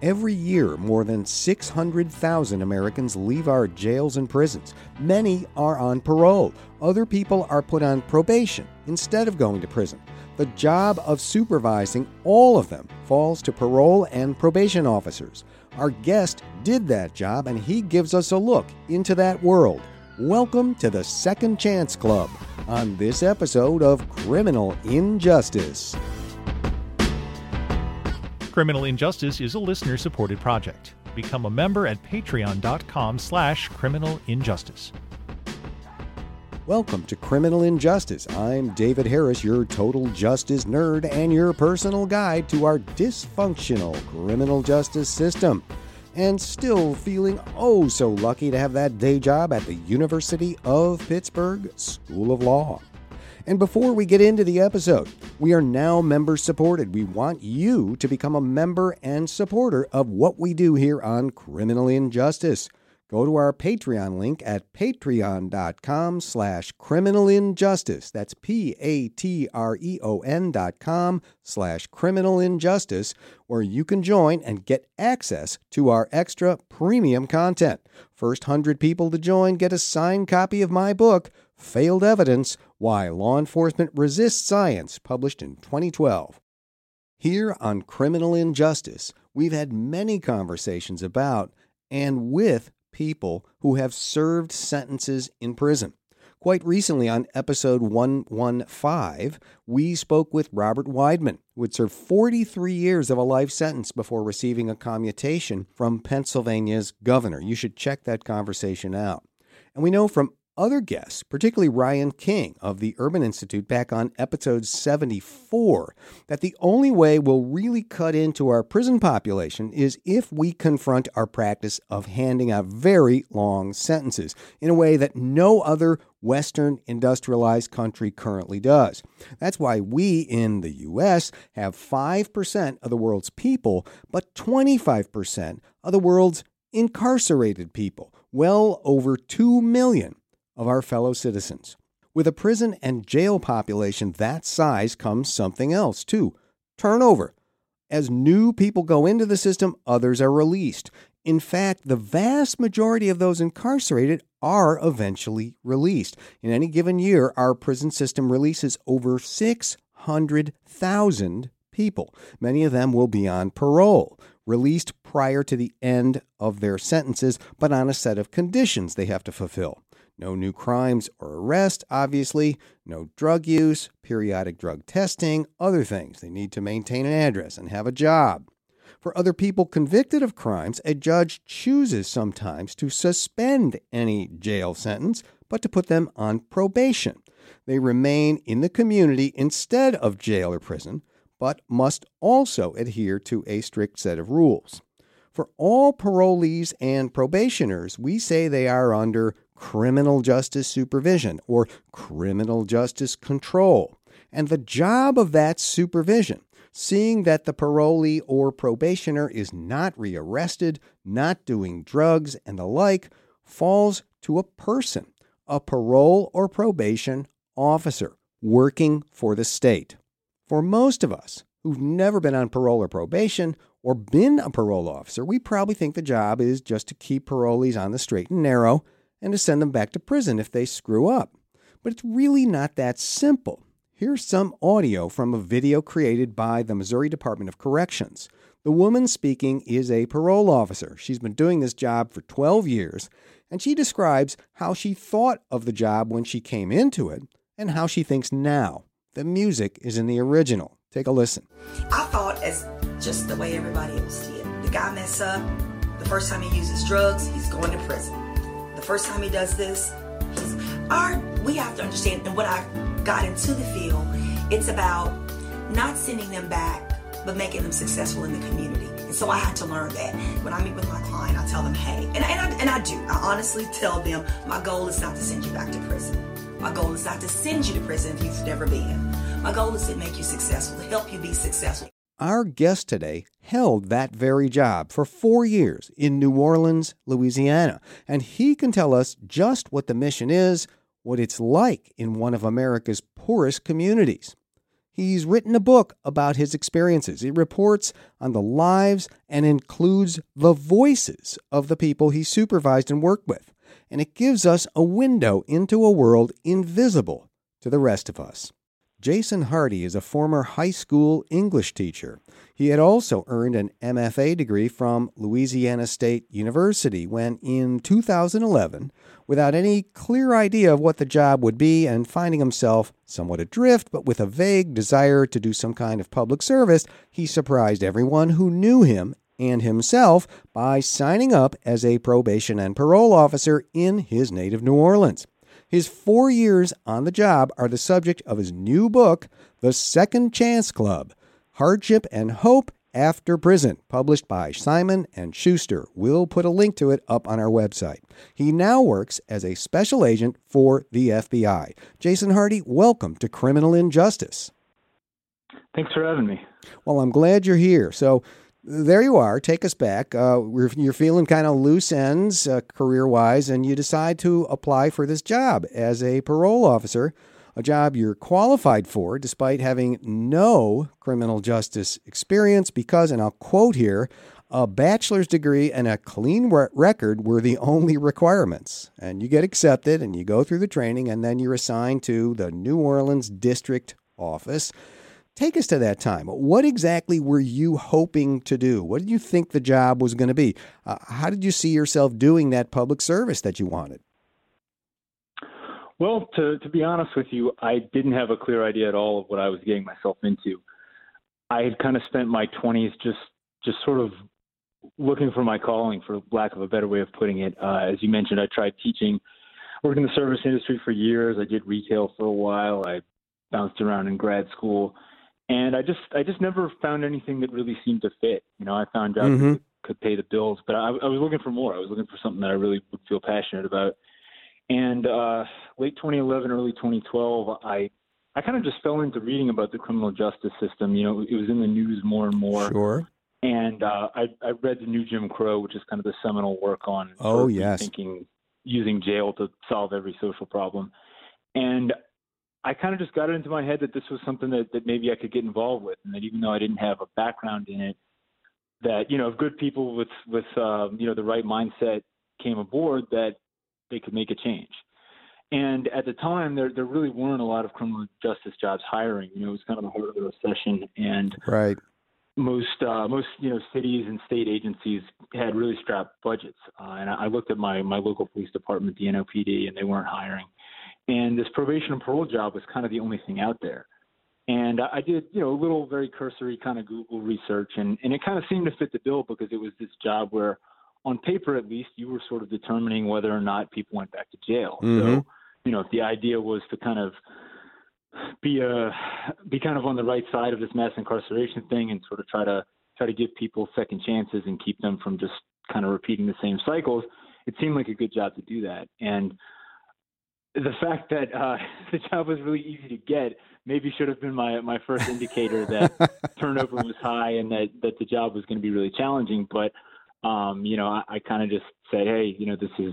Every year, more than 600,000 Americans leave our jails and prisons. Many are on parole. Other people are put on probation instead of going to prison. The job of supervising all of them falls to parole and probation officers. Our guest did that job, and he gives us a look into that world. Welcome to the Second Chance Club on this episode of Criminal Injustice. Criminal Injustice is a listener-supported project. Become a member at patreon.com slash criminal injustice. Welcome to Criminal Injustice. I'm David Harris, your total justice nerd and your personal guide to our dysfunctional criminal justice system. And still feeling oh so lucky to have that day job at the University of Pittsburgh School of Law. And before we get into the episode, we are now member supported. We want you to become a member and supporter of what we do here on Criminal Injustice. Go to our Patreon link at patreon.com slash criminal injustice. That's P-A-T-R-E-O-N dot com slash criminal injustice, where you can join and get access to our extra premium content. First hundred people to join get a signed copy of my book, Failed Evidence, Why Law Enforcement Resists Science, published in 2012. Here on Criminal Injustice, we've had many conversations about and with people who have served sentences in prison. Quite recently, on episode 115, we spoke with Robert Weidman, who had served 43 years of a life sentence before receiving a commutation from Pennsylvania's governor. You should check that conversation out. And we know from other guests, particularly Ryan King of the Urban Institute back on episode 74, that the only way we'll really cut into our prison population is if we confront our practice of handing out very long sentences in a way that no other Western industrialized country currently does. That's why we in the U.S. have 5% of the world's people, but 25% of the world's incarcerated people, well over 2 million of our fellow citizens. With a prison and jail population that size comes something else, too turnover. As new people go into the system, others are released. In fact, the vast majority of those incarcerated are eventually released. In any given year, our prison system releases over 600,000 people. Many of them will be on parole, released prior to the end of their sentences, but on a set of conditions they have to fulfill. No new crimes or arrest, obviously, no drug use, periodic drug testing, other things. They need to maintain an address and have a job. For other people convicted of crimes, a judge chooses sometimes to suspend any jail sentence, but to put them on probation. They remain in the community instead of jail or prison, but must also adhere to a strict set of rules. For all parolees and probationers, we say they are under criminal justice supervision or criminal justice control. And the job of that supervision, seeing that the parolee or probationer is not rearrested, not doing drugs, and the like, falls to a person, a parole or probation officer working for the state. For most of us who've never been on parole or probation, or been a parole officer, we probably think the job is just to keep parolees on the straight and narrow and to send them back to prison if they screw up. But it's really not that simple. Here's some audio from a video created by the Missouri Department of Corrections. The woman speaking is a parole officer. She's been doing this job for 12 years, and she describes how she thought of the job when she came into it and how she thinks now. The music is in the original. Take a listen. I thought as just the way everybody else did. The guy mess up. The first time he uses drugs, he's going to prison. First time he does this, our we have to understand and what I got into the field, it's about not sending them back, but making them successful in the community. And so I had to learn that. When I meet with my client, I tell them, hey, and, and, I, and I do. I honestly tell them, my goal is not to send you back to prison. My goal is not to send you to prison if you've never been. My goal is to make you successful, to help you be successful. Our guest today held that very job for four years in New Orleans, Louisiana, and he can tell us just what the mission is, what it's like in one of America's poorest communities. He's written a book about his experiences. It reports on the lives and includes the voices of the people he supervised and worked with. And it gives us a window into a world invisible to the rest of us. Jason Hardy is a former high school English teacher. He had also earned an MFA degree from Louisiana State University when, in 2011, without any clear idea of what the job would be and finding himself somewhat adrift but with a vague desire to do some kind of public service, he surprised everyone who knew him and himself by signing up as a probation and parole officer in his native New Orleans. His four years on the job are the subject of his new book, The Second Chance Club Hardship and Hope After Prison, published by Simon and Schuster. We'll put a link to it up on our website. He now works as a special agent for the FBI. Jason Hardy, welcome to Criminal Injustice. Thanks for having me. Well, I'm glad you're here. So, there you are. Take us back. Uh, you're feeling kind of loose ends uh, career wise, and you decide to apply for this job as a parole officer, a job you're qualified for despite having no criminal justice experience because, and I'll quote here, a bachelor's degree and a clean record were the only requirements. And you get accepted and you go through the training, and then you're assigned to the New Orleans District Office. Take us to that time. What exactly were you hoping to do? What did you think the job was going to be? Uh, how did you see yourself doing that public service that you wanted? Well, to, to be honest with you, I didn't have a clear idea at all of what I was getting myself into. I had kind of spent my 20s just just sort of looking for my calling, for lack of a better way of putting it. Uh, as you mentioned, I tried teaching, worked in the service industry for years. I did retail for a while. I bounced around in grad school and I just I just never found anything that really seemed to fit. You know, I found jobs mm-hmm. that could pay the bills, but I, I was looking for more. I was looking for something that I really would feel passionate about. And uh, late 2011, early 2012, I I kind of just fell into reading about the criminal justice system. You know, it was in the news more and more. Sure. And uh, I I read the new Jim Crow, which is kind of the seminal work on oh yes thinking using jail to solve every social problem. And I kind of just got it into my head that this was something that, that maybe I could get involved with, and that even though I didn't have a background in it, that you know, if good people with with um, you know the right mindset came aboard, that they could make a change. And at the time, there there really weren't a lot of criminal justice jobs hiring. You know, it was kind of the heart of the recession, and right. Most uh, most you know cities and state agencies had really strapped budgets, uh, and I, I looked at my my local police department, the NOPD, and they weren't hiring and this probation and parole job was kind of the only thing out there. And I did, you know, a little very cursory kind of Google research, and, and it kind of seemed to fit the bill because it was this job where, on paper at least, you were sort of determining whether or not people went back to jail. Mm-hmm. So, you know, if the idea was to kind of be a be kind of on the right side of this mass incarceration thing and sort of try to try to give people second chances and keep them from just kind of repeating the same cycles, it seemed like a good job to do that. And the fact that uh, the job was really easy to get maybe should have been my my first indicator that turnover was high and that that the job was going to be really challenging. But um, you know, I, I kind of just said, hey, you know, this is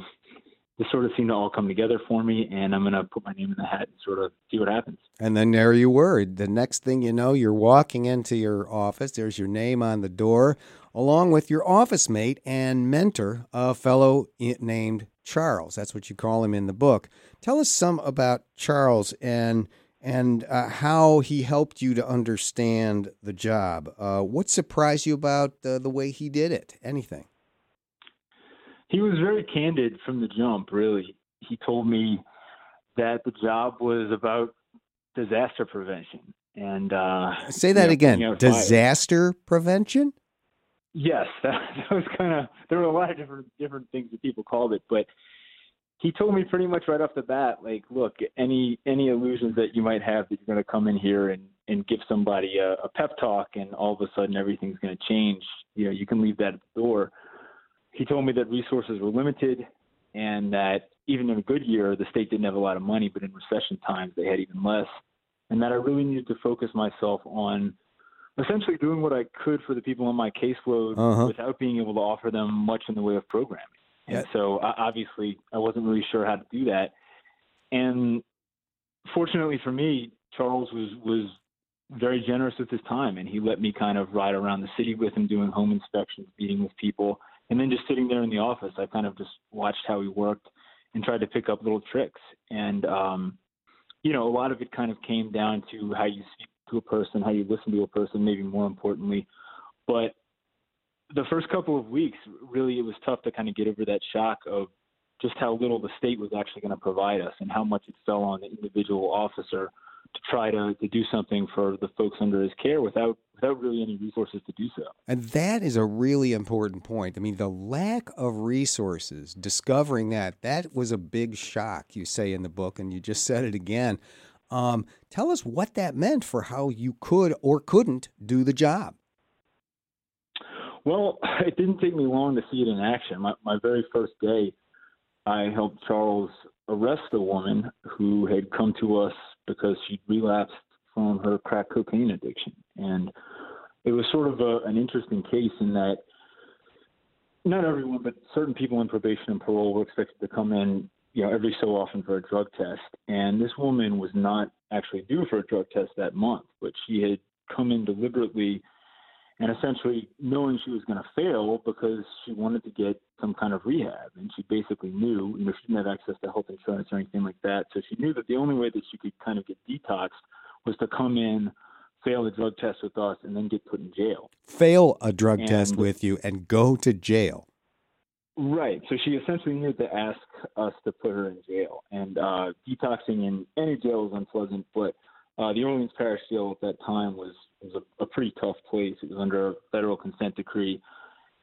this sort of seemed to all come together for me, and I'm going to put my name in the hat and sort of see what happens. And then there you were. The next thing you know, you're walking into your office. There's your name on the door, along with your office mate and mentor, a fellow named Charles. That's what you call him in the book. Tell us some about Charles and and uh, how he helped you to understand the job. Uh, what surprised you about uh, the way he did it? Anything? He was very candid from the jump. Really, he told me that the job was about disaster prevention. And uh, say that again. Disaster prevention. Yes, that, that was kind of. There were a lot of different different things that people called it, but he told me pretty much right off the bat, like, look, any any illusions that you might have that you're going to come in here and and give somebody a, a pep talk and all of a sudden everything's going to change, you know, you can leave that at the door. He told me that resources were limited and that even in a good year, the state didn't have a lot of money, but in recession times they had even less, and that I really needed to focus myself on essentially doing what I could for the people on my caseload uh-huh. without being able to offer them much in the way of programming. And yeah. so uh, obviously I wasn't really sure how to do that. And fortunately for me, Charles was was very generous with his time, and he let me kind of ride around the city with him, doing home inspections, meeting with people, and then just sitting there in the office. I kind of just watched how he worked and tried to pick up little tricks. And um, you know, a lot of it kind of came down to how you speak to a person, how you listen to a person, maybe more importantly. But the first couple of weeks, really, it was tough to kind of get over that shock of just how little the state was actually going to provide us and how much it fell on the individual officer to try to, to do something for the folks under his care without without really any resources to do so. And that is a really important point. I mean, the lack of resources, discovering that, that was a big shock, you say in the book, and you just said it again. Um, tell us what that meant for how you could or couldn't do the job. Well, it didn't take me long to see it in action. My, my very first day, I helped Charles arrest a woman who had come to us because she'd relapsed from her crack cocaine addiction. And it was sort of a, an interesting case in that not everyone, but certain people in probation and parole were expected to come in, you know, every so often for a drug test. And this woman was not actually due for a drug test that month, but she had come in deliberately and essentially knowing she was going to fail because she wanted to get some kind of rehab. And she basically knew you know she didn't have access to health insurance or anything like that. So she knew that the only way that she could kind of get detoxed was to come in fail the drug test with us and then get put in jail. Fail a drug and, test with you and go to jail right so she essentially needed to ask us to put her in jail and uh detoxing in any jail is unpleasant but uh, the Orleans Parish Jail at that time was was a, a pretty tough place. It was under a federal consent decree,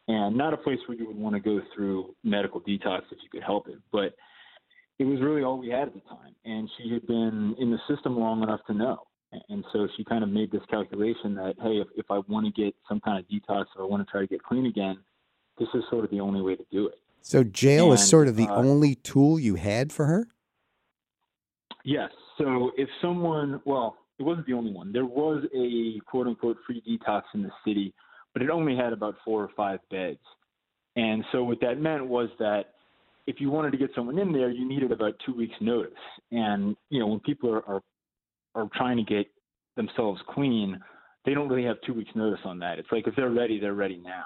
and not a place where you would want to go through medical detox if you could help it. But it was really all we had at the time, and she had been in the system long enough to know. And so she kind of made this calculation that, hey, if, if I want to get some kind of detox or I want to try to get clean again, this is sort of the only way to do it. So jail and, is sort of the uh, only tool you had for her? Yes. So if someone, well, it wasn't the only one. There was a quote unquote free detox in the city, but it only had about four or five beds. And so what that meant was that if you wanted to get someone in there, you needed about two weeks notice. And, you know, when people are, are, are trying to get themselves clean, they don't really have two weeks notice on that. It's like if they're ready, they're ready now.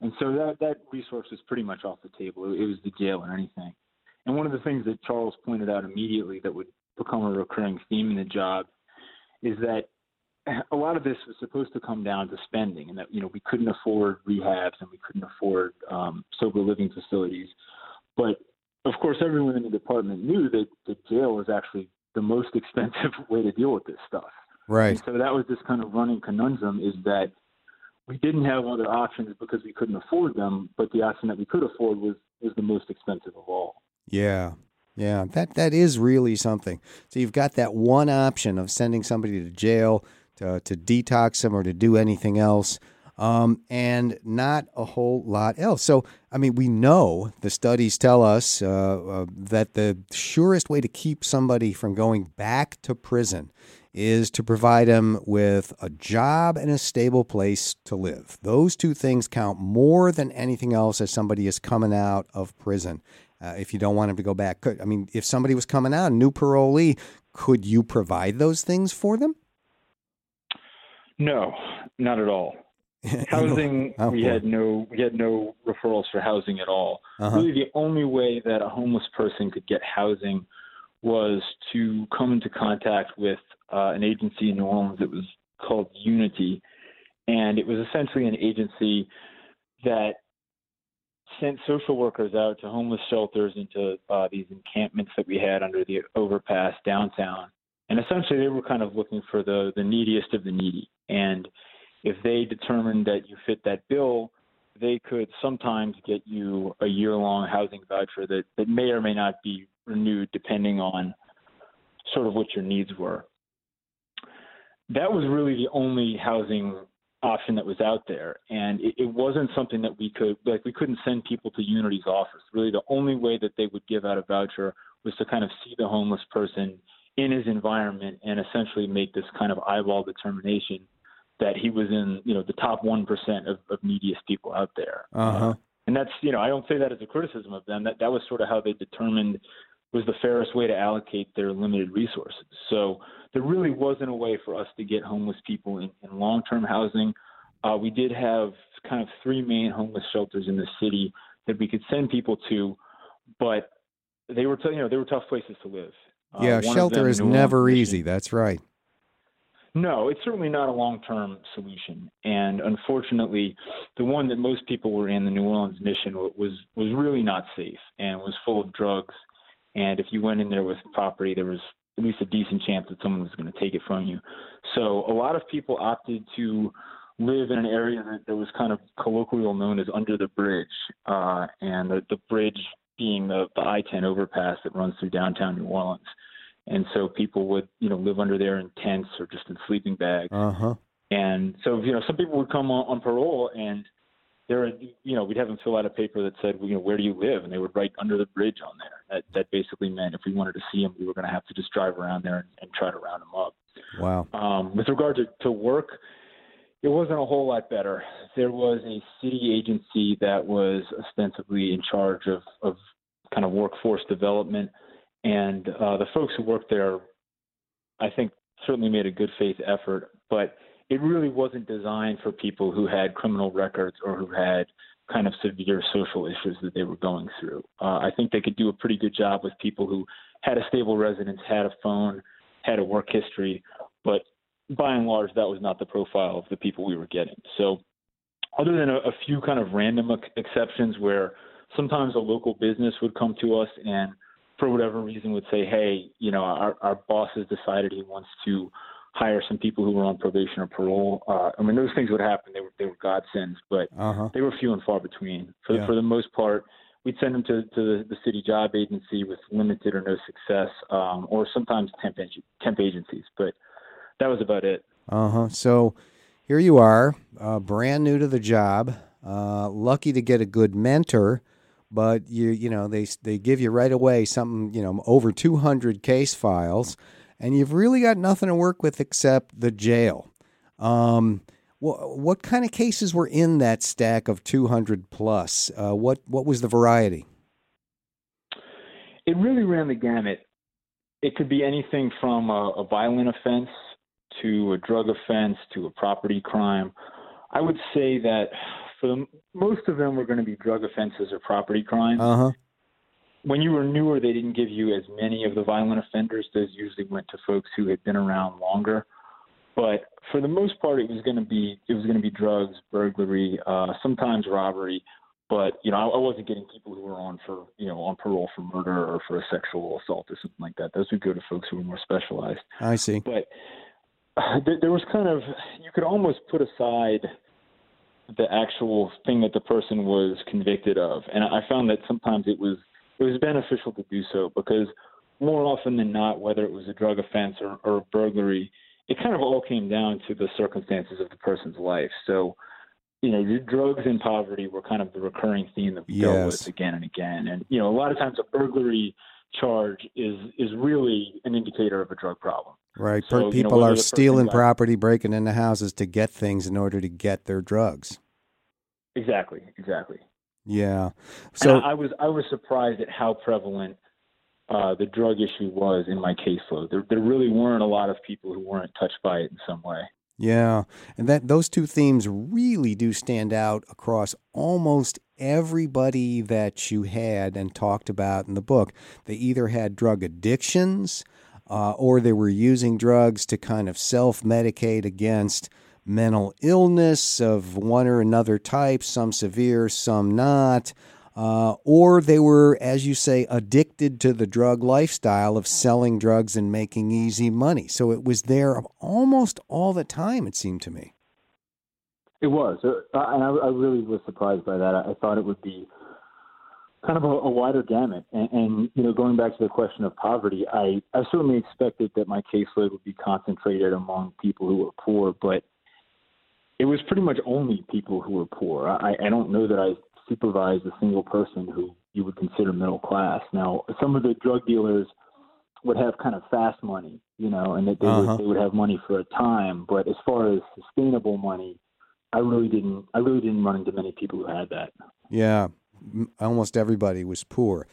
And so that, that resource was pretty much off the table. It, it was the jail or anything. And one of the things that Charles pointed out immediately that would become a recurring theme in the job is that a lot of this was supposed to come down to spending, and that you know we couldn't afford rehabs and we couldn't afford um, sober living facilities. But of course, everyone in the department knew that the jail was actually the most expensive way to deal with this stuff. Right. And so that was this kind of running conundrum: is that we didn't have other options because we couldn't afford them, but the option that we could afford was was the most expensive of all. Yeah, yeah, that that is really something. So you've got that one option of sending somebody to jail to to detox them or to do anything else, um, and not a whole lot else. So I mean, we know the studies tell us uh, uh, that the surest way to keep somebody from going back to prison is to provide them with a job and a stable place to live. Those two things count more than anything else as somebody is coming out of prison uh, if you don't want him to go back. Could, I mean, if somebody was coming out, a new parolee, could you provide those things for them? No, not at all. housing, oh, we had no we had no referrals for housing at all. Uh-huh. Really, the only way that a homeless person could get housing was to come into contact with uh, an agency in New Orleans that was called Unity, and it was essentially an agency that sent social workers out to homeless shelters and to uh, these encampments that we had under the overpass downtown. And essentially, they were kind of looking for the, the neediest of the needy. And if they determined that you fit that bill, they could sometimes get you a year long housing voucher that, that may or may not be renewed depending on sort of what your needs were. That was really the only housing option that was out there and it, it, wasn't something that we could like we couldn't send people to unity's office really the only way that they would give out a voucher was to kind of see the homeless person in his environment and essentially make this kind of eyeball determination that he was in you know the top one percent of, of neediest people out there uh-huh. and that's you know i don't say that as a criticism of them that that was sort of how they determined was the fairest way to allocate their limited resources. So there really wasn't a way for us to get homeless people in, in long-term housing. Uh, we did have kind of three main homeless shelters in the city that we could send people to, but they were, t- you know, they were tough places to live. Uh, yeah, shelter is never easy. That's right. No, it's certainly not a long-term solution, and unfortunately, the one that most people were in, the New Orleans Mission, was was really not safe and was full of drugs. And if you went in there with property, there was at least a decent chance that someone was going to take it from you. So a lot of people opted to live in an area that, that was kind of colloquial known as under the bridge, uh, and the, the bridge being the, the I-10 overpass that runs through downtown New Orleans and so people would you know live under there in tents or just in sleeping bags. Uh-huh. And so you know some people would come on, on parole and there you know we'd have them fill out a paper that said you know where do you live and they would write under the bridge on there. That that basically meant if we wanted to see them we were going to have to just drive around there and, and try to round them up. Wow. Um, with regard to, to work, it wasn't a whole lot better. There was a city agency that was ostensibly in charge of, of kind of workforce development and uh, the folks who worked there, I think, certainly made a good faith effort, but it really wasn't designed for people who had criminal records or who had kind of severe social issues that they were going through. Uh, I think they could do a pretty good job with people who had a stable residence, had a phone, had a work history, but by and large, that was not the profile of the people we were getting. So, other than a, a few kind of random exceptions where sometimes a local business would come to us and for whatever reason would say, hey, you know, our, our boss has decided he wants to hire some people who were on probation or parole. Uh, I mean, those things would happen. They were they were godsends, but uh-huh. they were few and far between. For yeah. for the most part, we'd send them to, to the, the city job agency with limited or no success, um, or sometimes temp temp agencies. But that was about it. Uh huh. So here you are, uh, brand new to the job, uh, lucky to get a good mentor but you you know they they give you right away something you know over 200 case files and you've really got nothing to work with except the jail. Um, what, what kind of cases were in that stack of 200 plus? Uh, what what was the variety? It really ran the gamut. It could be anything from a, a violent offense to a drug offense to a property crime. I would say that for the, most of them were going to be drug offenses or property crimes. Uh huh. When you were newer, they didn't give you as many of the violent offenders. Those usually went to folks who had been around longer. But for the most part, it was going to be it was going to be drugs, burglary, uh, sometimes robbery. But you know, I, I wasn't getting people who were on for you know on parole for murder or for a sexual assault or something like that. Those would go to folks who were more specialized. I see. But uh, there was kind of you could almost put aside the actual thing that the person was convicted of. And I found that sometimes it was it was beneficial to do so because more often than not, whether it was a drug offense or, or a burglary, it kind of all came down to the circumstances of the person's life. So, you know, drugs and poverty were kind of the recurring theme that we yes. dealt with again and again. And you know, a lot of times a burglary charge is is really an indicator of a drug problem. Right. So, People you know, are stealing property, breaking into houses to get things in order to get their drugs. Exactly. Exactly. Yeah. So I was I was surprised at how prevalent uh, the drug issue was in my caseload. There, there really weren't a lot of people who weren't touched by it in some way. Yeah, and that those two themes really do stand out across almost everybody that you had and talked about in the book. They either had drug addictions, uh, or they were using drugs to kind of self medicate against mental illness of one or another type, some severe, some not. Uh, or they were, as you say, addicted to the drug lifestyle of selling drugs and making easy money. So it was there almost all the time, it seemed to me. It was. Uh, and I, I really was surprised by that. I thought it would be kind of a, a wider gamut. And, and, you know, going back to the question of poverty, I, I certainly expected that my caseload would be concentrated among people who were poor, but it was pretty much only people who were poor. I, I don't know that I supervised a single person who you would consider middle class. Now, some of the drug dealers would have kind of fast money, you know, and that they, uh-huh. would, they would have money for a time. But as far as sustainable money, I really didn't. I really didn't run into many people who had that. Yeah, almost everybody was poor.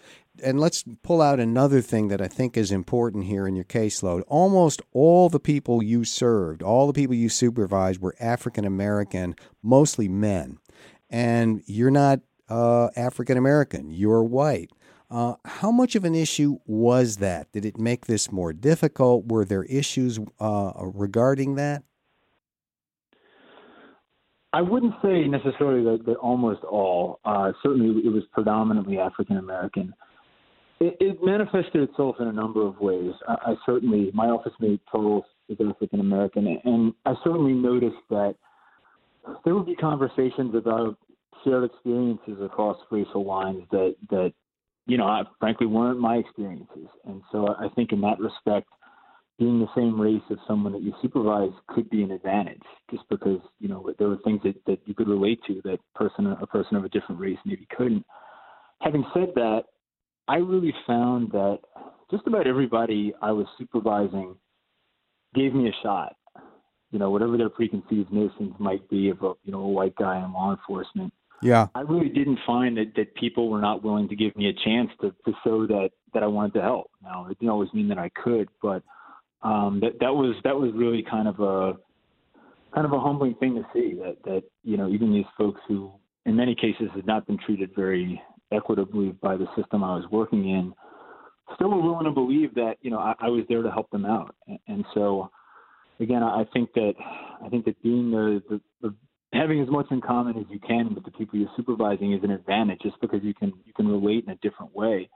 And let's pull out another thing that I think is important here in your caseload. Almost all the people you served, all the people you supervised were African American, mostly men. And you're not uh, African American, you're white. Uh, how much of an issue was that? Did it make this more difficult? Were there issues uh, regarding that? I wouldn't say necessarily that, that almost all. Uh, certainly, it was predominantly African American. It, it, manifested itself in a number of ways. I, I certainly, my office mate Charles is African American, and I certainly noticed that there would be conversations about shared experiences across racial lines that that you know, I, frankly, weren't my experiences. And so I think in that respect, being the same race as someone that you supervise could be an advantage, just because you know there were things that, that you could relate to that person a person of a different race maybe couldn't. Having said that, I really found that just about everybody I was supervising gave me a shot. You know, whatever their preconceived notions might be of a you know a white guy in law enforcement, yeah. I really didn't find that, that people were not willing to give me a chance to, to show that, that I wanted to help. Now it didn't always mean that I could, but um, that that was that was really kind of a kind of a humbling thing to see that that you know even these folks who in many cases had not been treated very equitably by the system I was working in still were willing to believe that you know I, I was there to help them out and, and so again I think that I think that being the, the, the having as much in common as you can with the people you're supervising is an advantage just because you can you can relate in a different way.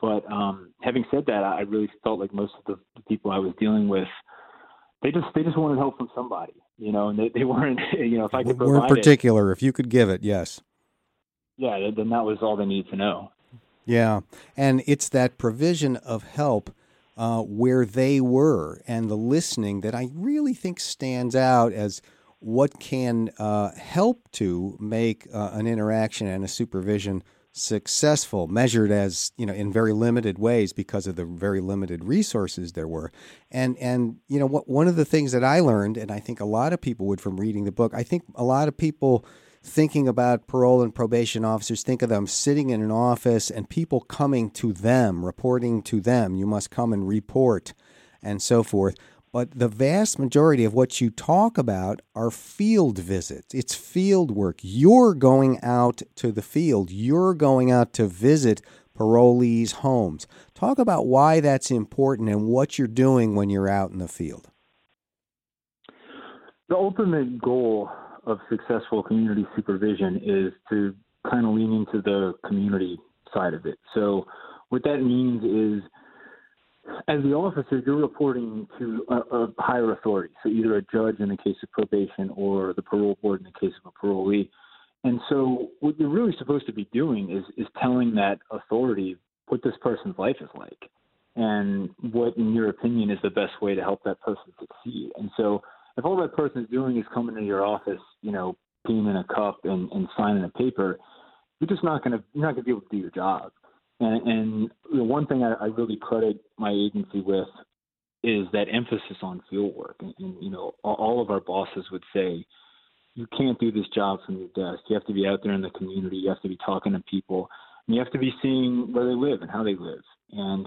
But um having said that i really felt like most of the, the people i was dealing with they just they just wanted help from somebody you know and they, they weren't you know if i could provide weren't particular it, if you could give it yes. Yeah then that was all they needed to know. Yeah. And it's that provision of help uh, where they were and the listening that i really think stands out as what can uh, help to make uh, an interaction and a supervision successful measured as you know in very limited ways because of the very limited resources there were. And and you know what one of the things that I learned and I think a lot of people would from reading the book I think a lot of people thinking about parole and probation officers think of them sitting in an office and people coming to them reporting to them. You must come and report and so forth but the vast majority of what you talk about are field visits. It's field work. You're going out to the field, you're going out to visit parolees' homes. Talk about why that's important and what you're doing when you're out in the field. The ultimate goal of successful community supervision is to kind of lean into the community side of it. So, what that means is as the officer, you're reporting to a, a, higher authority, so either a judge in the case of probation or the parole board in the case of a parolee. And so, what you're really supposed to be doing is is telling that authority what this person's life is like, and what, in your opinion, is the best way to help that person succeed. And so, if all that person is doing is coming to your office, you know, peeing in a cup and, and signing a paper, you're just not gonna you're not gonna be able to do your job. And, and the one thing I, I really credit my agency with is that emphasis on field work. And, and you know, all of our bosses would say, you can't do this job from your desk. You have to be out there in the community. You have to be talking to people. And you have to be seeing where they live and how they live. And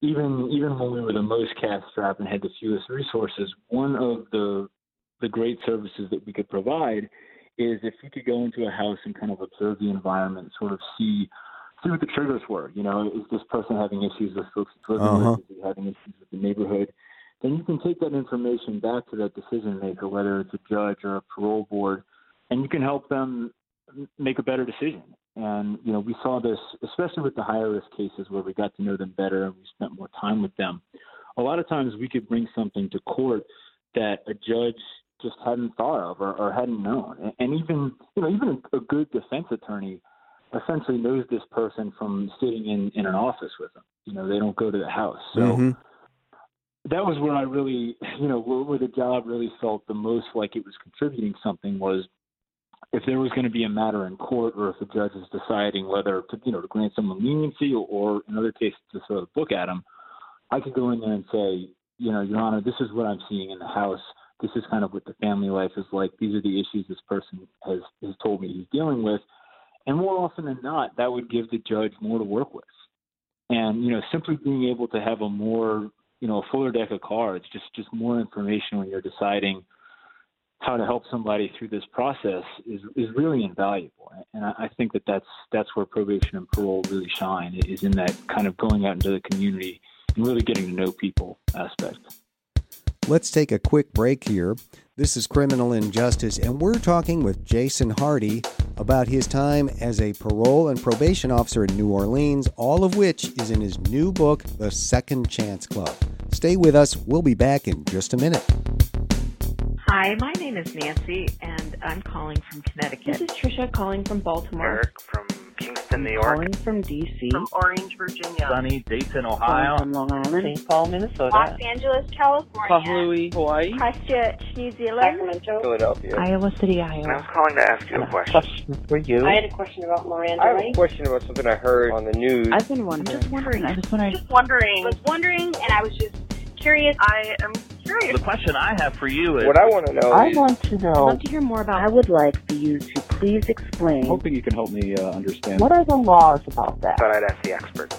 even even when we were the most cash strapped and had the fewest resources, one of the the great services that we could provide is if you could go into a house and kind of observe the environment, sort of see see what the triggers were. You know, is this person having issues with folks living uh-huh. with? Is he having issues with the neighborhood? Then you can take that information back to that decision maker, whether it's a judge or a parole board, and you can help them make a better decision. And you know, we saw this especially with the higher risk cases where we got to know them better and we spent more time with them. A lot of times we could bring something to court that a judge just hadn't thought of or, or hadn't known, and, and even you know, even a, a good defense attorney essentially knows this person from sitting in in an office with them. You know, they don't go to the house. So mm-hmm. that was where I really, you know, where, where the job really felt the most like it was contributing something was if there was going to be a matter in court or if the judge is deciding whether to, you know, to grant someone leniency or, or in other cases to throw the book at them, I could go in there and say, you know, Your Honor, this is what I'm seeing in the house. This is kind of what the family life is like. These are the issues this person has has told me he's dealing with And more often than not, that would give the judge more to work with. And you know, simply being able to have a more you know a fuller deck of cards, just just more information when you're deciding how to help somebody through this process is is really invaluable. And I, I think that that's that's where probation and parole really shine is in that kind of going out into the community and really getting to know people aspect. Let's take a quick break here. This is Criminal Injustice, and we're talking with Jason Hardy about his time as a parole and probation officer in New Orleans, all of which is in his new book, The Second Chance Club. Stay with us. We'll be back in just a minute. Hi, my name is Nancy, and I'm calling from Connecticut. This is Trisha calling from Baltimore. Eric from Kingston, New York. Calling from D.C. From Orange, Virginia. Sunny, Dayton, Ohio. From Long Island. St. Paul, Minnesota. Los Angeles, California. Kahului, Hawaii. Christchurch, New Zealand. Sacramento. Philadelphia. Iowa City, And I Iowa. was calling to ask you a question. Question for you. I had a question about Miranda I have a question about something I heard on the news. I've been wondering. I'm just wondering. I was wondering. Just wondering. I was wondering, and I was just curious. I am curious. The question I have for you is what I want to know I is want to know. I'd know. love to hear more about I would like for you to please explain I'm hoping you can help me uh, understand. what are the laws about that. but I'd ask the expert.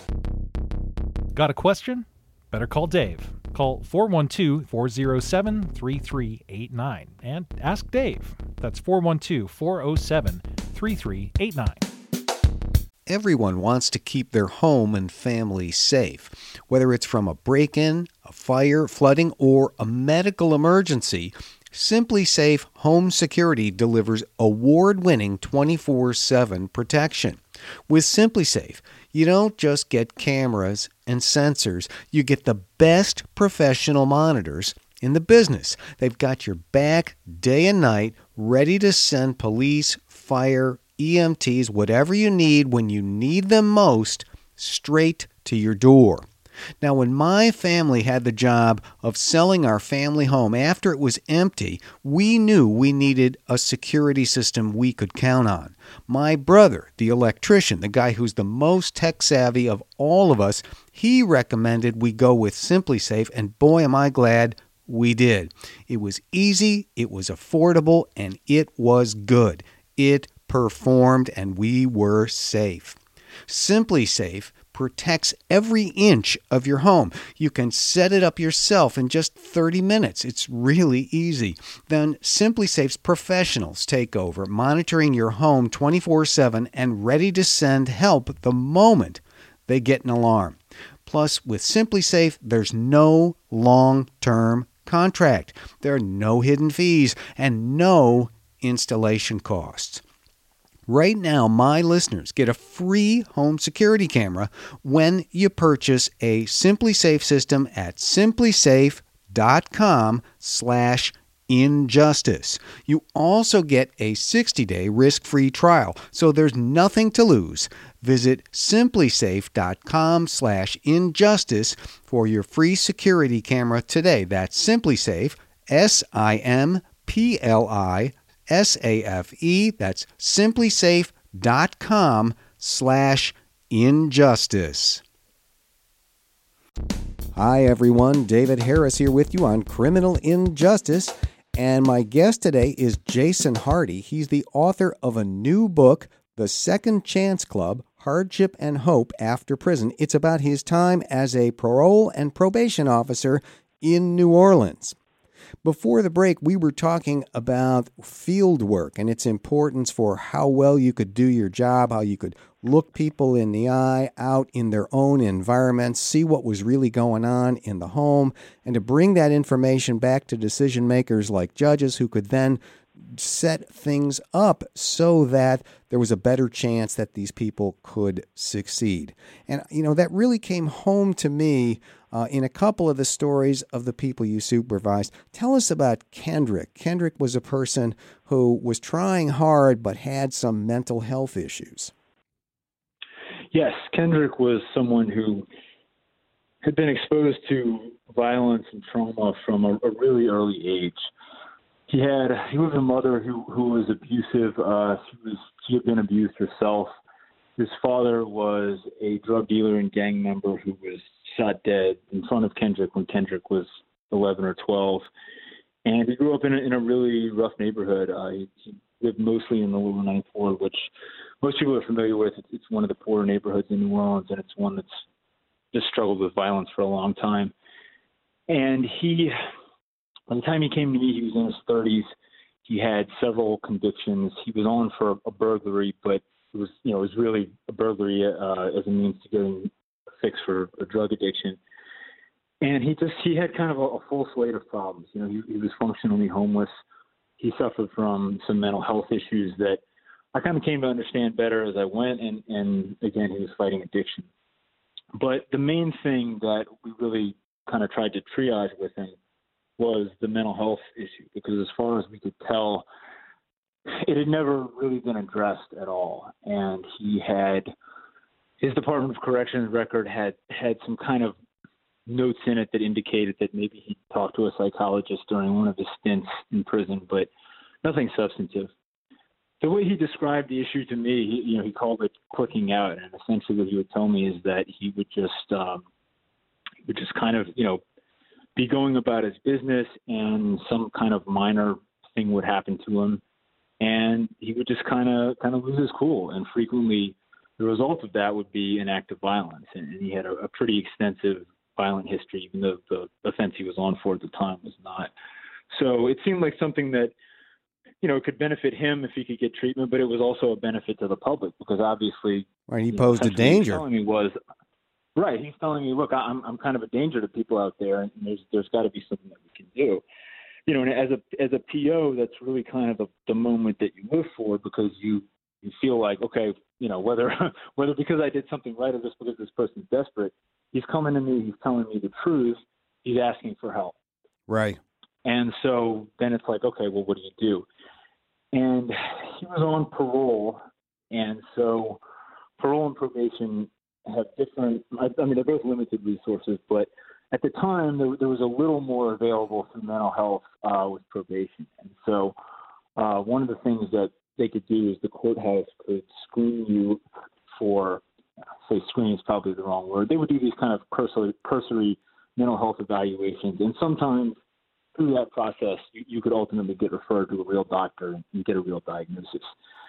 Got a question? Better call Dave. Call 412 407 3389 and ask Dave. That's 412 407 3389. Everyone wants to keep their home and family safe. Whether it's from a break in, a fire, flooding, or a medical emergency, SimpliSafe Home Security delivers award winning 24 7 protection. With SimpliSafe, you don't just get cameras and sensors, you get the best professional monitors in the business. They've got your back day and night, ready to send police, fire, EMTs, whatever you need when you need them most, straight to your door. Now, when my family had the job of selling our family home after it was empty, we knew we needed a security system we could count on. My brother, the electrician, the guy who's the most tech savvy of all of us, he recommended we go with SimpliSafe, and boy, am I glad we did. It was easy, it was affordable, and it was good. It performed, and we were safe. SimpliSafe protects every inch of your home. You can set it up yourself in just 30 minutes. It's really easy. Then SimpliSafe's professionals take over, monitoring your home 24 7 and ready to send help the moment they get an alarm. Plus, with SimpliSafe, there's no long term contract. There are no hidden fees and no installation costs. Right now, my listeners get a free home security camera when you purchase a SimpliSafe system at simplisafe.com slash injustice. You also get a 60-day risk-free trial, so there's nothing to lose. Visit simplisafe.com slash injustice for your free security camera today. That's SimpliSafe, S-I-M-P-L-I S-A-F-E. That's simplisafe.com slash injustice. Hi, everyone. David Harris here with you on Criminal Injustice. And my guest today is Jason Hardy. He's the author of a new book, The Second Chance Club Hardship and Hope After Prison. It's about his time as a parole and probation officer in New Orleans. Before the break, we were talking about field work and its importance for how well you could do your job, how you could look people in the eye out in their own environments, see what was really going on in the home, and to bring that information back to decision makers like judges who could then set things up so that there was a better chance that these people could succeed. And, you know, that really came home to me uh, in a couple of the stories of the people you supervised. Tell us about Kendrick. Kendrick was a person who was trying hard but had some mental health issues. Yes, Kendrick was someone who had been exposed to violence and trauma from a, a really early age. He had he was a mother who who was abusive. Uh, she was she had been abused herself. His father was a drug dealer and gang member who was shot dead in front of Kendrick when Kendrick was 11 or 12. And he grew up in a, in a really rough neighborhood. Uh, he, he lived mostly in the Lower Ninth Ward, which most people are familiar with. It's, it's one of the poorer neighborhoods in New Orleans, and it's one that's just struggled with violence for a long time. And he, by the time he came to me, he was in his 30s. He had several convictions. He was on for a burglary, but it was, you know, it was really a burglary uh, as a means to getting a fix for a drug addiction. And he just he had kind of a, a full slate of problems. You know, he, he was functionally homeless. He suffered from some mental health issues that I kind of came to understand better as I went. And and again, he was fighting addiction. But the main thing that we really kind of tried to triage with him was the mental health issue because as far as we could tell it had never really been addressed at all. And he had his department of corrections record had had some kind of notes in it that indicated that maybe he talked to a psychologist during one of his stints in prison but nothing substantive. The way he described the issue to me he, you know he called it clicking out and essentially what he would tell me is that he would just um would just kind of you know be going about his business and some kind of minor thing would happen to him and he would just kind of kind of lose his cool. And frequently the result of that would be an act of violence and, and he had a, a pretty extensive violent history even though the offense he was on for at the time was not. So it seemed like something that you know could benefit him if he could get treatment but it was also a benefit to the public because obviously right he posed know, a danger. telling me was Right. He's telling me, look, I'm I'm kind of a danger to people out there, and there's there's got to be something that we can do. You know, and as a as a PO, that's really kind of the, the moment that you live for because you you feel like, okay, you know, whether whether because I did something right or just because this person's desperate, he's coming to me, he's telling me the truth, he's asking for help. Right. And so then it's like, okay, well, what do you do? And he was on parole, and so parole and probation have different. I, I mean, they're both limited resources, but at the time there, there was a little more available through mental health uh, with probation, and so uh, one of the things that they could do is the courthouse could screen you for, say, screen is probably the wrong word. They would do these kind of cursory, cursory mental health evaluations, and sometimes through that process, you, you could ultimately get referred to a real doctor and get a real diagnosis.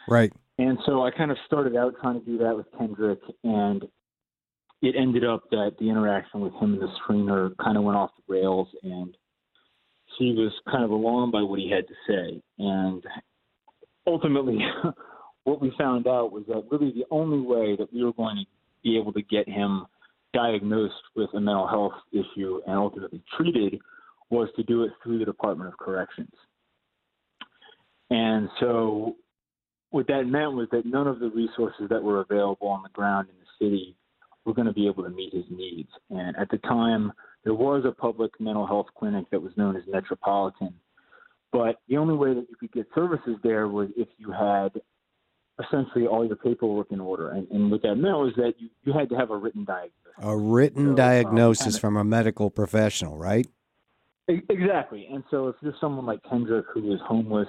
Right. And so I kind of started out trying to do that with Kendrick, and it ended up that the interaction with him and the screener kind of went off the rails, and he was kind of alarmed by what he had to say. And ultimately, what we found out was that really the only way that we were going to be able to get him diagnosed with a mental health issue and ultimately treated was to do it through the Department of Corrections. And so what that meant was that none of the resources that were available on the ground in the city were going to be able to meet his needs. And at the time, there was a public mental health clinic that was known as Metropolitan. But the only way that you could get services there was if you had essentially all your paperwork in order. And, and what that meant was that you, you had to have a written diagnosis. A written So, um, diagnosis kinda- from a medical professional, right? Exactly. And so if you're someone like Kendrick who is homeless,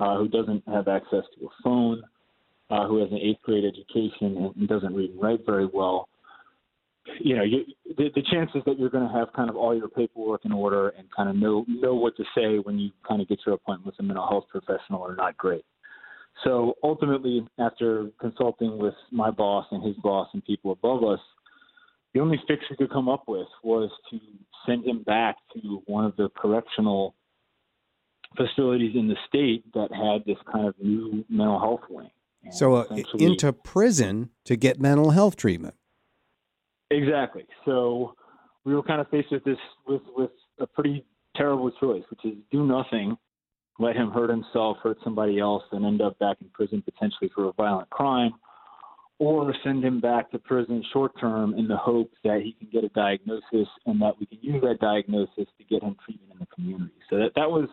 uh, who doesn't have access to a phone, uh, who has an eighth grade education and doesn't read and write very well, you know, you, the, the chances that you're going to have kind of all your paperwork in order and kind of know know what to say when you kind of get your appointment with a mental health professional are not great. So ultimately, after consulting with my boss and his boss and people above us, the only fix we could come up with was to send him back to one of the correctional facilities in the state that had this kind of new mental health wing. And So uh, into prison to get mental health treatment. Exactly. So we were kind of faced with this with with a pretty terrible choice, which is do nothing, let him hurt himself, hurt somebody else, and end up back in prison potentially for a violent crime, or send him back to prison short term in the hope that he can get a diagnosis and that we can use that diagnosis to get him treatment in the community. So that that was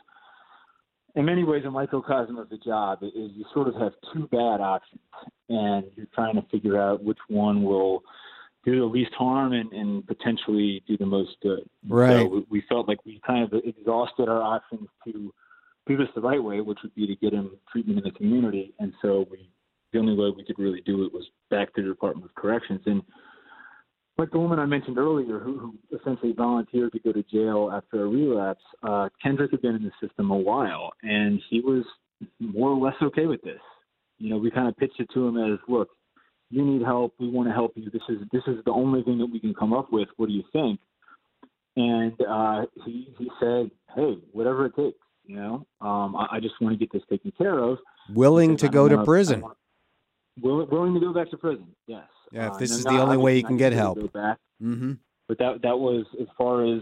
in many ways a microcosm of the job is you sort of have two bad options and you're trying to figure out which one will do the least harm and, and potentially do the most good. Right. So we, felt like we kind of exhausted our options to do this the right way, which would be to get him treatment in the community. And so we, the only way we could really do it was back to the Department of Corrections. And like the woman I mentioned earlier, who, who essentially volunteered to go to jail after a relapse, uh, Kendrick had been in the system a while, and he was more or less okay with this. You know, we kind of pitched it to him as, look, you need help. We want to help you. This is this is the only thing that we can come up with. What do you think? And uh, he he said, hey, whatever it takes. You know, um, I, I just want to get this taken care of. Willing to go to wanna- prison. Willing, willing to go back to prison. Yes. Yeah, if Uh, this no, is the only way you can get help. Go back Mm-hmm. but that that was as far as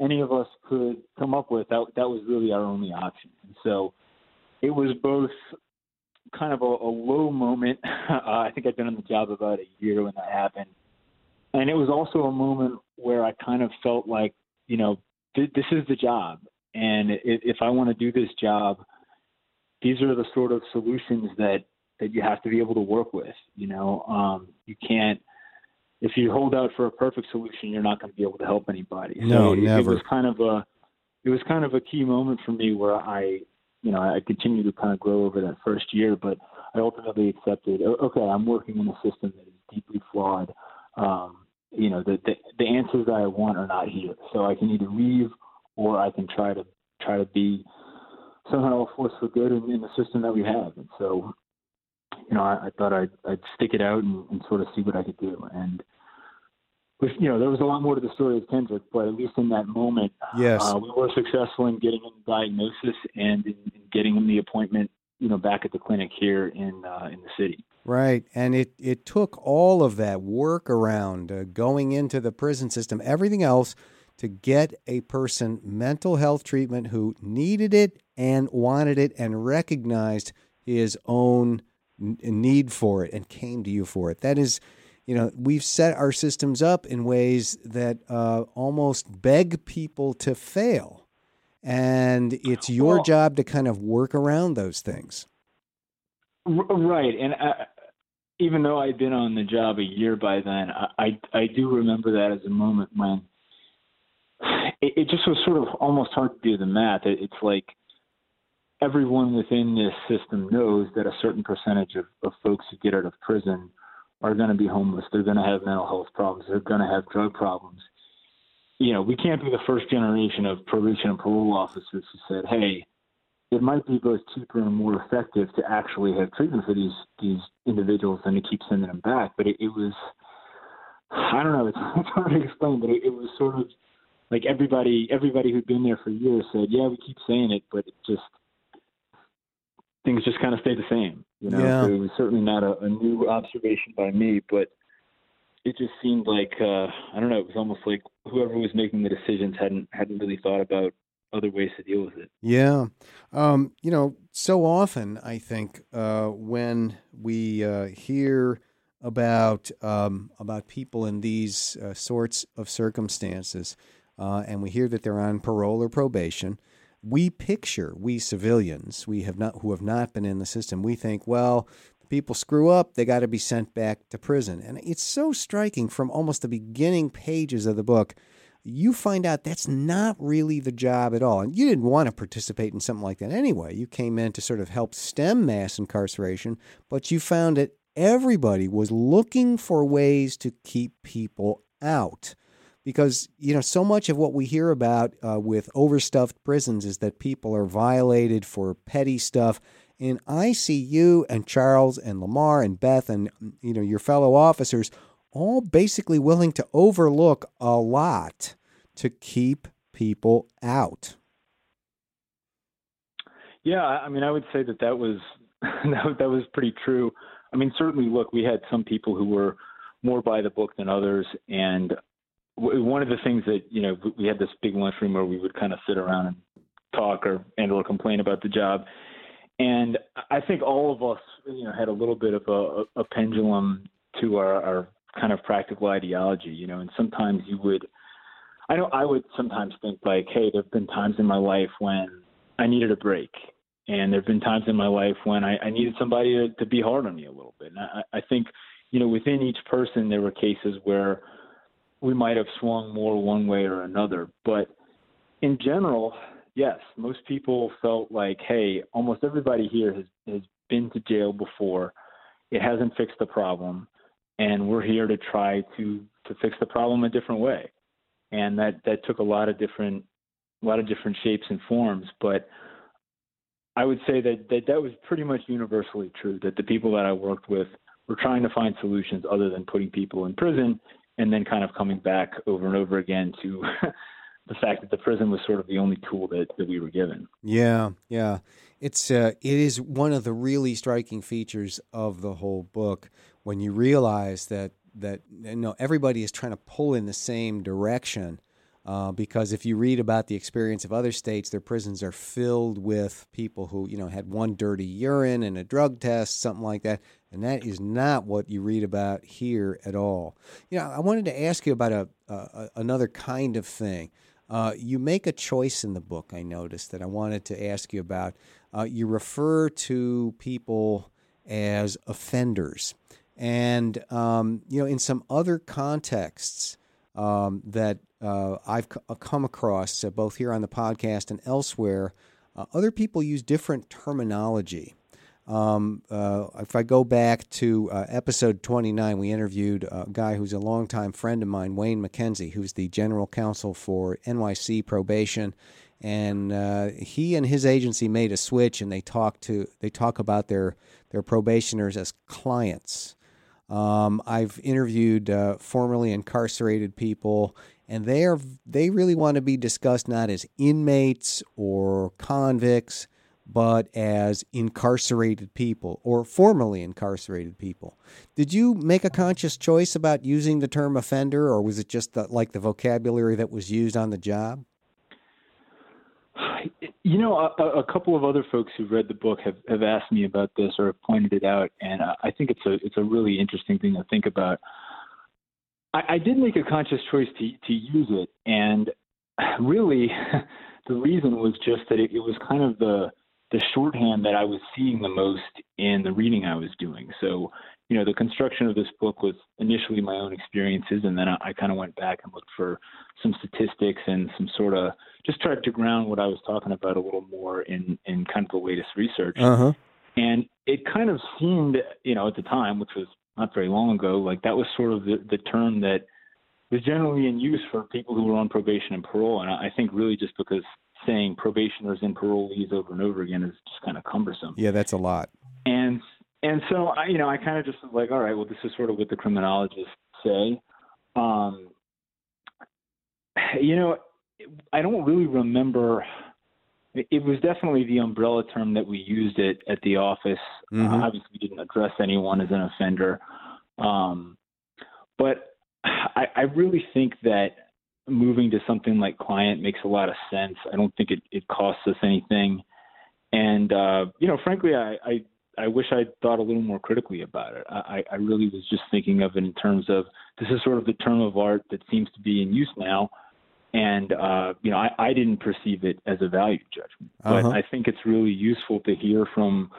any of us could come up with. That that was really our only option. And so it was both kind of a, a low moment. Uh, I think I'd been on the job about a year when that happened, and it was also a moment where I kind of felt like, you know, th- this is the job, and if, if I want to do this job, these are the sort of solutions that that you have to be able to work with. You know, um, you can't if you hold out for a perfect solution, you're not going to be able to help anybody. No, so it, never. It was kind of a, it was kind of a key moment for me where I, you know, I continued to kind of grow over that first year, but I ultimately accepted, okay, I'm working in a system that is deeply flawed. Um, you know, the, the the answers that I want are not here, so I can either leave or I can try to try to be somehow a force for good in, in the system that we have. And so, you know, I, I thought I'd, I'd stick it out and, and sort of see what I could do. And you know, there was a lot more to the story of Kendrick, but at least in that moment, Yes. uh, we were successful in getting him the diagnosis and in, in getting him the appointment, you know, back at the clinic here in uh, in the city. Right. And it, it took all of that work around uh, going into the prison system, everything else, to get a person mental health treatment who needed it and wanted it and recognized his own n- need for it and came to you for it. That is, you know, we've set our systems up in ways that uh, almost beg people to fail. And it's your Well- job to kind of work around those things. Right, and I, even though I'd been on the job a year by then, I I, I do remember that as a moment when it, it just was sort of almost hard to do the math. It, it's like everyone within this system knows that a certain percentage of, of folks who get out of prison are going to be homeless. They're going to have mental health problems. They're going to have drug problems. You know, we can't be the first generation of probation and parole officers who said, "Hey, it might be both cheaper and more effective to actually have treatment for these these individuals than to keep sending them back." But it, it was, I don't know, it's, it's hard to explain, but it, it was sort of like everybody everybody who'd been there for years said, "Yeah, we keep saying it, but it just things just kind of stay the same." You know, Yeah. so it was certainly not a, a new observation by me, but it just seemed like uh, I don't know. It was almost like whoever was making the decisions hadn't hadn't really thought about other ways to deal with it. Yeah. Um, you know, so often I think uh, when we uh, hear about um, about people in these uh, sorts of circumstances, uh, and we hear that they're on parole or probation, we picture we civilians, we have not who have not been in the system, we think, well, people screw up, they got to be sent back to prison, and it's so striking from almost the beginning pages of the book you find out that's not really the job at all. And you didn't want to participate in something like that anyway. You came in to sort of help stem mass incarceration, but you found that everybody was looking for ways to keep people out. Because, you know, so much of what we hear about uh, with overstuffed prisons is that people are violated for petty stuff. And I see you and Charles and Lamar and Beth and, you know, your fellow officers all basically willing to overlook a lot to keep people out. Yeah, I mean, I would say that that was that, was pretty true. I mean, certainly, look, we had some people who were more by the book than others, and one of the things that you know we- had this big lunchroom where we would kind of sit around and talk or and or complain about the job, and I think all of us, you know, had a little bit of a, a pendulum to our, our kind of practical ideology, you know, and sometimes you would I know I would sometimes think like, hey, there've been times in my life when I needed a break. And there've been times in my life when I, I needed somebody to, to be hard on me a little bit. And I, I think, you know, within each person there were cases where we might have swung more one way or another. But in general, yes, most people felt like, hey, almost everybody here has, has been to jail before. It hasn't fixed the problem. And we're here to try to, to fix the problem a different way and that that took a lot of different a lot of different shapes and forms but I would say that, that that was pretty much universally true. That the people that I worked with were trying to find solutions other than putting people in prison, and then kind of coming back over and over again to the fact that the prison was sort of the only tool that, that we were given. Yeah, yeah. It's uh, it is one of the really striking features of the whole book when you realize that that you know everybody is trying to pull in the same direction. Uh, because if you read about the experience of other states, their prisons are filled with people who you know had one dirty urine and a drug test, something like that, and that is not what you read about here at all. You know, I wanted to ask you about a, a another kind of thing. Uh, you make a choice in the book, I noticed, that I wanted to ask you about. Uh, you refer to people as offenders. And, um, you know, in some other contexts um, that uh, I've c- uh, come across, uh, both here on the podcast and elsewhere, uh, other people use different terminology. Um, uh, if I go back to uh, episode 29, we interviewed a guy who's a longtime friend of mine, Wayne McKenzie, who's the general counsel for NYC probation. And uh, he and his agency made a switch, and they talk to they talk about their their probationers as clients. Um, I've interviewed uh, formerly incarcerated people, and they are they really want to be discussed not as inmates or convicts but as incarcerated people or formerly incarcerated people. Did you make a conscious choice about using the term offender, or was it just the, like the vocabulary that was used on the job? You know, a, a couple of other folks who've read the book have, have asked me about this or have pointed it out, and I think it's a it's a really interesting thing to think about. I, I did make a conscious choice to to use it, and really, the reason was just that it, it was kind of the the shorthand that I was seeing the most in the reading I was doing. So, you know, the construction of this book was initially my own experiences, and then I, I kind of went back and looked for some statistics and some sort of just tried to ground what I was talking about a little more in in kind of the latest research. Uh-huh. And it kind of seemed, you know, at the time, which was not very long ago, like that was sort of the, the term that was generally in use for people who were on probation and parole. And I think really just because saying probationers and parolees over and over again is just kind of cumbersome. Yeah, that's a lot. And and so I, you know, I kind of just was like, all right, well, this is sort of what the criminologists say. Um, you know, I don't really remember. It was definitely the umbrella term that we used it at the office. Mhm. Uh, obviously, we didn't address anyone as an offender, um, but I, I really think that moving to something like client makes a lot of sense. I don't think it, it costs us anything. And, uh, you know, frankly, I, I, I wish I'd thought a little more critically about it. I, I really was just thinking of it in terms of this is sort of the term of art that seems to be in use now. And, uh, you know, I, I didn't perceive it as a value judgment. But Uh-huh. I think it's really useful to hear from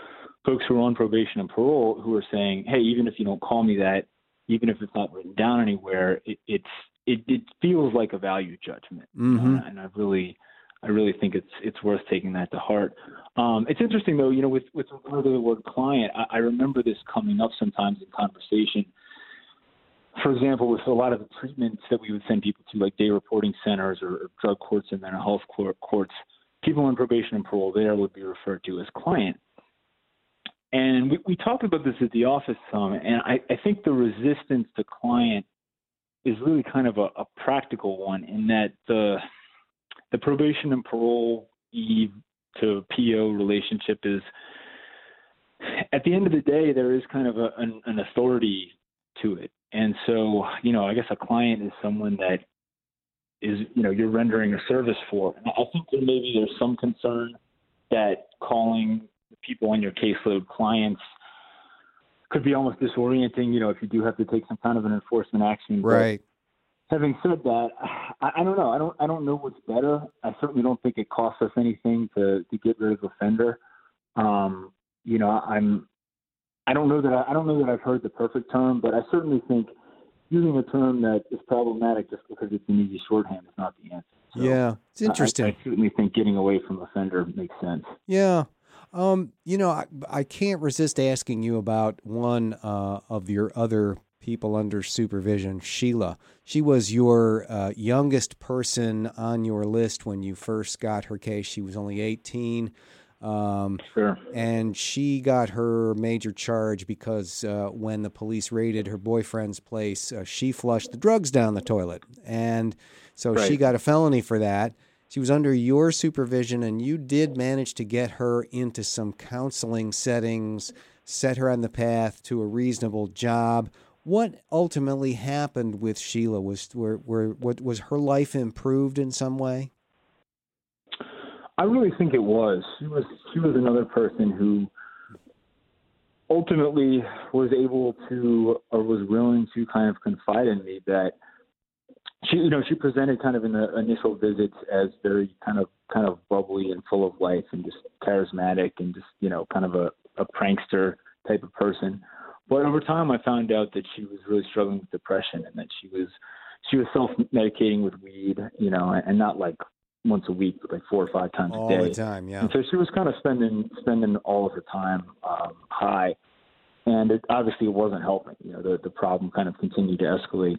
folks who are on probation and parole who are saying, hey, even if you don't call me that, even if it's not written down anywhere, it, it's it, it feels like a value judgment, Mhm. uh, and I really, I really think it's it's worth taking that to heart. Um, it's interesting though, you know, with with regard to the word client, I, I remember this coming up sometimes in conversation. For example, with a lot of the treatments that we would send people to, like day reporting centers or, or drug courts and mental health court, courts, people on probation and parole there would be referred to as client. And we, we talked about this at the office some, and I, I think the resistance to client is really kind of a, a practical one in that the the probation and parole E to PO relationship is at the end of the day there is kind of a, an, an authority to it, and so you know I guess a client is someone that is you know you're rendering a service for. And I think that maybe there's some concern that calling the people on your caseload clients could be almost disorienting, you know, if you do have to take some kind of an enforcement action. But Right. having said that, I, I don't know. I don't I don't know what's better. I certainly don't think it costs us anything to to get rid of offender. Um, you know, I'm I don't know that I, I don't know that I've heard the perfect term, but I certainly think using a term that is problematic just because it's an easy shorthand is not the answer. So yeah, it's I- interesting. I, certainly think getting away from offender makes sense. Yeah. Um, you know, I, I can't resist asking you about one uh, of your other people under supervision, Sheila. She was your uh, youngest person on your list when you first got her case. She was only 18. Um, sure. And she got her major charge because uh, when the police raided her boyfriend's place, uh, she flushed the drugs down the toilet. And so right. she got a felony for that. She was under your supervision, and you did manage to get her into some counseling settings, set her on the path to a reasonable job. What ultimately happened with Sheila? Was were, were what was her life improved in some way? I really think it was. She was she was another person who ultimately was able to or was willing to kind of confide in me that she you know she presented kind of in the initial visits as very kind of kind of bubbly and full of life and just charismatic and just you know kind of a, a prankster type of person. But over time i found out that she was really struggling with depression and that she was she was self medicating with weed you know and not like once a week but like four or five times all a day all the time yeah. And so she was kind of spending spending all of her time um high. And it obviously it wasn't helping. You know the the problem kind of continued to escalate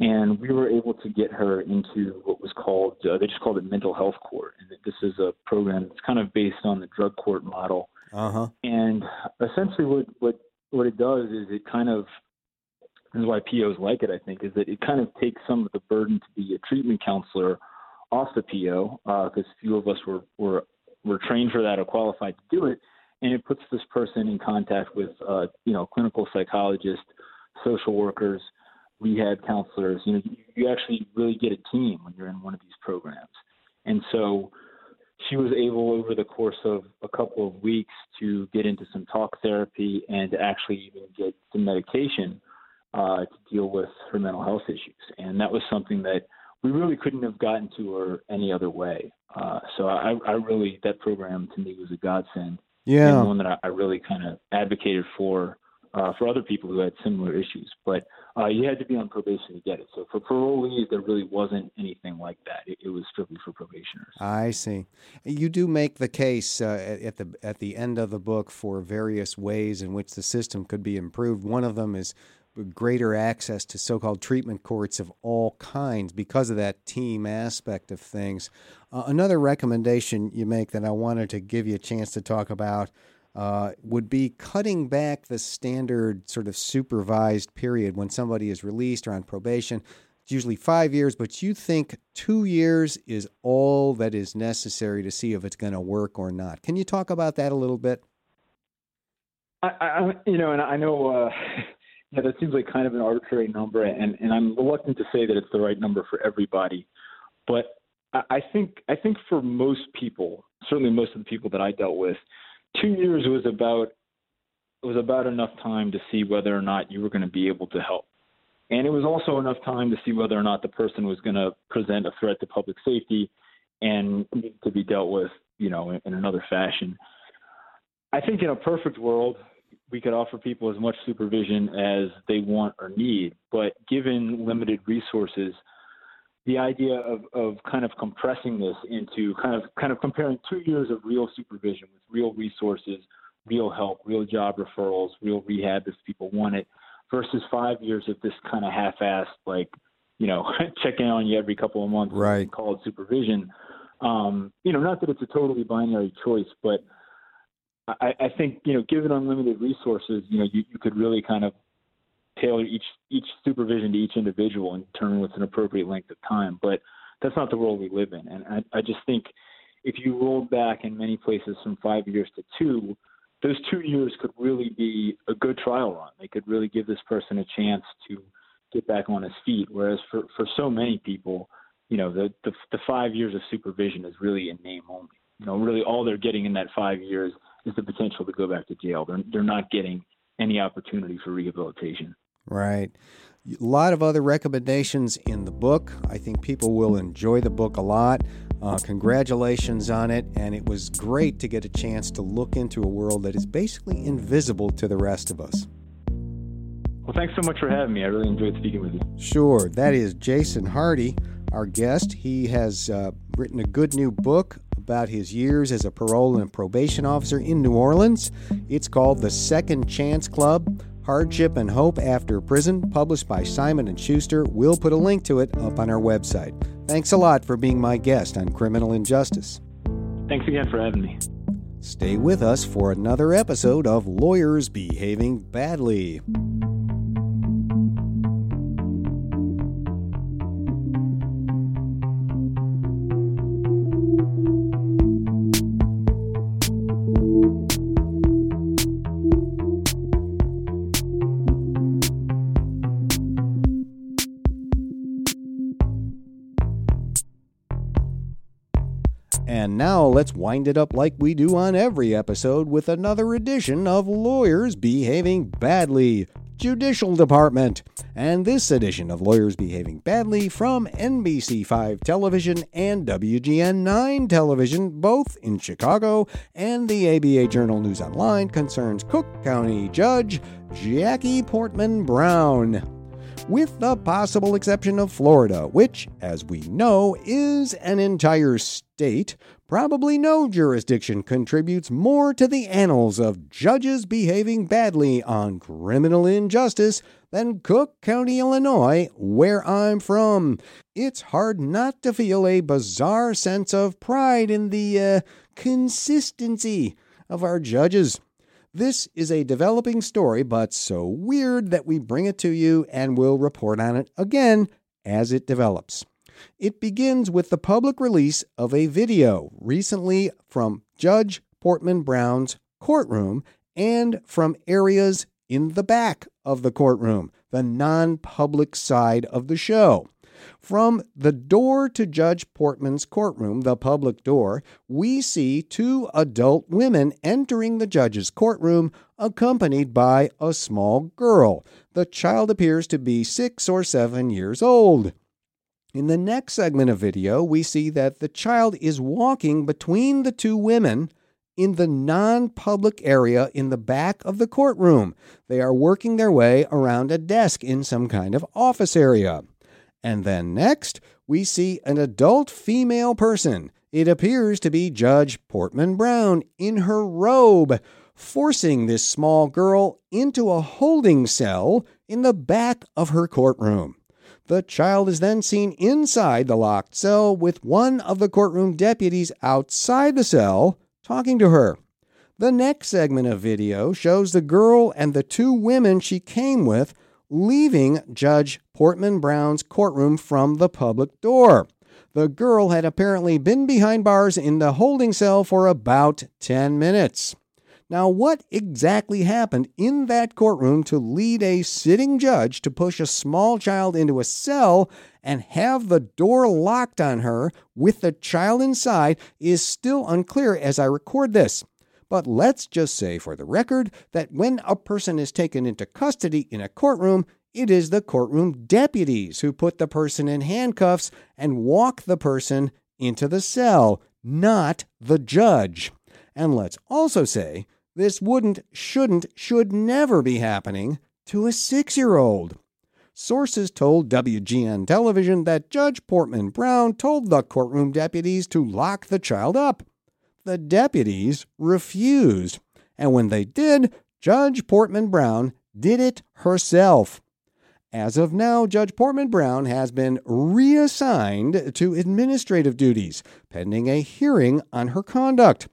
and we were able to get her into what was called uh, they just called it mental health court and this is a program that's kind of based on the drug court model. Uh-huh. And essentially what what what it does is it kind of this is why POs like it I think is that it kind of takes some of the burden to be a treatment counselor off the PO because uh, few of us were were were trained for that or qualified to do it and it puts this person in contact with uh, you know clinical psychologists social workers rehab counselors. You know, you, you actually really get a team when you're in one of these programs. And so she was able over the course of a couple of weeks to get into some talk therapy and to actually even get some medication uh, to deal with her mental health issues. And that was something that we really couldn't have gotten to her any other way. Uh, so I, I really, that program to me was a godsend. Yeah. And one that I, I really kind of advocated for uh, for other people who had similar issues. But uh, you had to be on probation to get it. So for parolees, there really wasn't anything like that. It, it was strictly for probationers. I see. You do make the case uh, at the at the end of the book for various ways in which the system could be improved. One of them is greater access to so-called treatment courts of all kinds because of that team aspect of things. Uh, another recommendation you make that I wanted to give you a chance to talk about uh, would be cutting back the standard sort of supervised period when somebody is released or on probation. It's usually five years, but you think two years is all that is necessary to see if it's going to work or not. Can you talk about that a little bit? I, I you know, and I know, uh, yeah, that seems like kind of an arbitrary number, and and I'm reluctant to say that it's the right number for everybody, but I think I think for most people, certainly most of the people that I dealt with, two years was about was about enough time to see whether or not you were going to be able to help. And it was also enough time to see whether or not the person was going to present a threat to public safety and to be dealt with, you know, in, in another fashion. I think in a perfect world, we could offer people as much supervision as they want or need, but given limited resources, the idea of, of kind of compressing this into kind of kind of comparing two years of real supervision with real resources, real help, real job referrals, real rehab if people want it, versus five years of this kind of half-assed like you know checking on you every couple of months, right? Called supervision. Um, you know, not that it's a totally binary choice, but I, I think you know, given unlimited resources, you know, you, you could really kind of tailor each each supervision to each individual and determine what's an appropriate length of time. But that's not the world we live in, and I, I just think if you rolled back in many places from five years to two, those two years could really be a good trial run. They could really give this person a chance to get back on his feet. Whereas for for so many people, you know, the the, the five years of supervision is really in name only. You know, really all they're getting in that five years is the potential to go back to jail. They're they're not getting any opportunity for rehabilitation. Right. A lot of other recommendations in the book. I think people will enjoy the book a lot. Uh, congratulations on it. And it was great to get a chance to look into a world that is basically invisible to the rest of us. Well, thanks so much for having me. I really enjoyed speaking with you. Sure. That is Jason Hardy, our guest. He has uh, written a good new book about his years as a parole and probation officer in New Orleans. It's called The Second Chance Club Hardship and Hope After Prison, published by Simon & Schuster. We'll put a link to it up on our website. Thanks a lot for being my guest on Criminal Injustice. Thanks again for having me. Stay with us for another episode of Lawyers Behaving Badly. Let's wind it up like we do on every episode with another edition of Lawyers Behaving Badly, Judicial Department. And this edition of Lawyers Behaving Badly from NBC5 Television and WGN 9 Television, both in Chicago, and the ABA Journal News Online concerns Cook County Judge Jackie Portman Brown with the possible exception of Florida, which, as we know, is an entire state, probably no jurisdiction contributes more to the annals of judges behaving badly on criminal injustice than Cook County, Illinois, where I'm from. It's hard not to feel a bizarre sense of pride in the uh, consistency of our judges. This is a developing story, but so weird that we bring it to you and we'll report on it again as it develops. It begins with the public release of a video recently from Judge Portman Brown's courtroom and from areas in the back of the courtroom, the non public side of the show. From the door to Judge Portman's courtroom, the public door, we see two adult women entering the judge's courtroom, accompanied by a small girl. The child appears to be six or seven years old. In the next segment of video, we see that the child is walking between the two women in the non public area in the back of the courtroom. They are working their way around a desk in some kind of office area. And then next, we see an adult female person. It appears to be Judge Portman Brown in her robe, forcing this small girl into a holding cell in the back of her courtroom. The child is then seen inside the locked cell with one of the courtroom deputies outside the cell talking to her. The next segment of video shows the girl and the two women she came with leaving Judge Portman Brown's courtroom from the public door. The girl had apparently been behind bars in the holding cell for about 10 minutes. Now, what exactly happened in that courtroom to lead a sitting judge to push a small child into a cell and have the door locked on her with the child inside is still unclear as I record this. But let's just say for the record that when a person is taken into custody in a courtroom, it is the courtroom deputies who put the person in handcuffs and walk the person into the cell, not the judge. And let's also say this wouldn't, shouldn't, should never be happening to a six year old. Sources told WGN television that Judge Portman Brown told the courtroom deputies to lock the child up. The deputies refused, and when they did, Judge Portman Brown did it herself. As of now, Judge Portman Brown has been reassigned to administrative duties, pending a hearing on her conduct.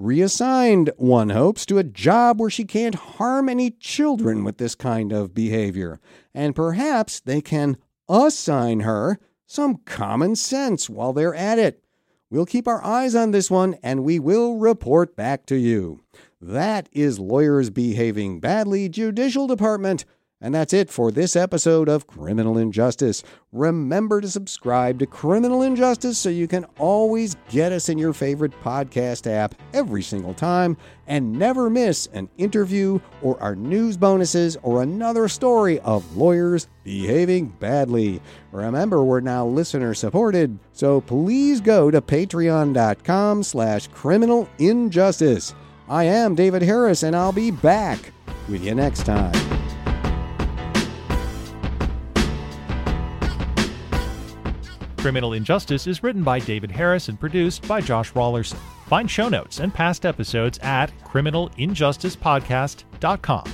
Reassigned, one hopes, to a job where she can't harm any children with this kind of behavior, and perhaps they can assign her some common sense while they're at it. We'll keep our eyes on this one and we will report back to you. That is Lawyers Behaving Badly Judicial Department. And that's it for this episode of Criminal Injustice. Remember to subscribe to Criminal Injustice so you can always get us in your favorite podcast app every single time and never miss an interview or our news bonuses or another story of lawyers behaving badly. Remember, we're now listener supported, so please go to patreon.com slash criminal injustice. I am David Harris, and I'll be back with you next time. Criminal Injustice is written by David Harris and produced by Josh Raulerson. Find show notes and past episodes at criminalinjusticepodcast.com.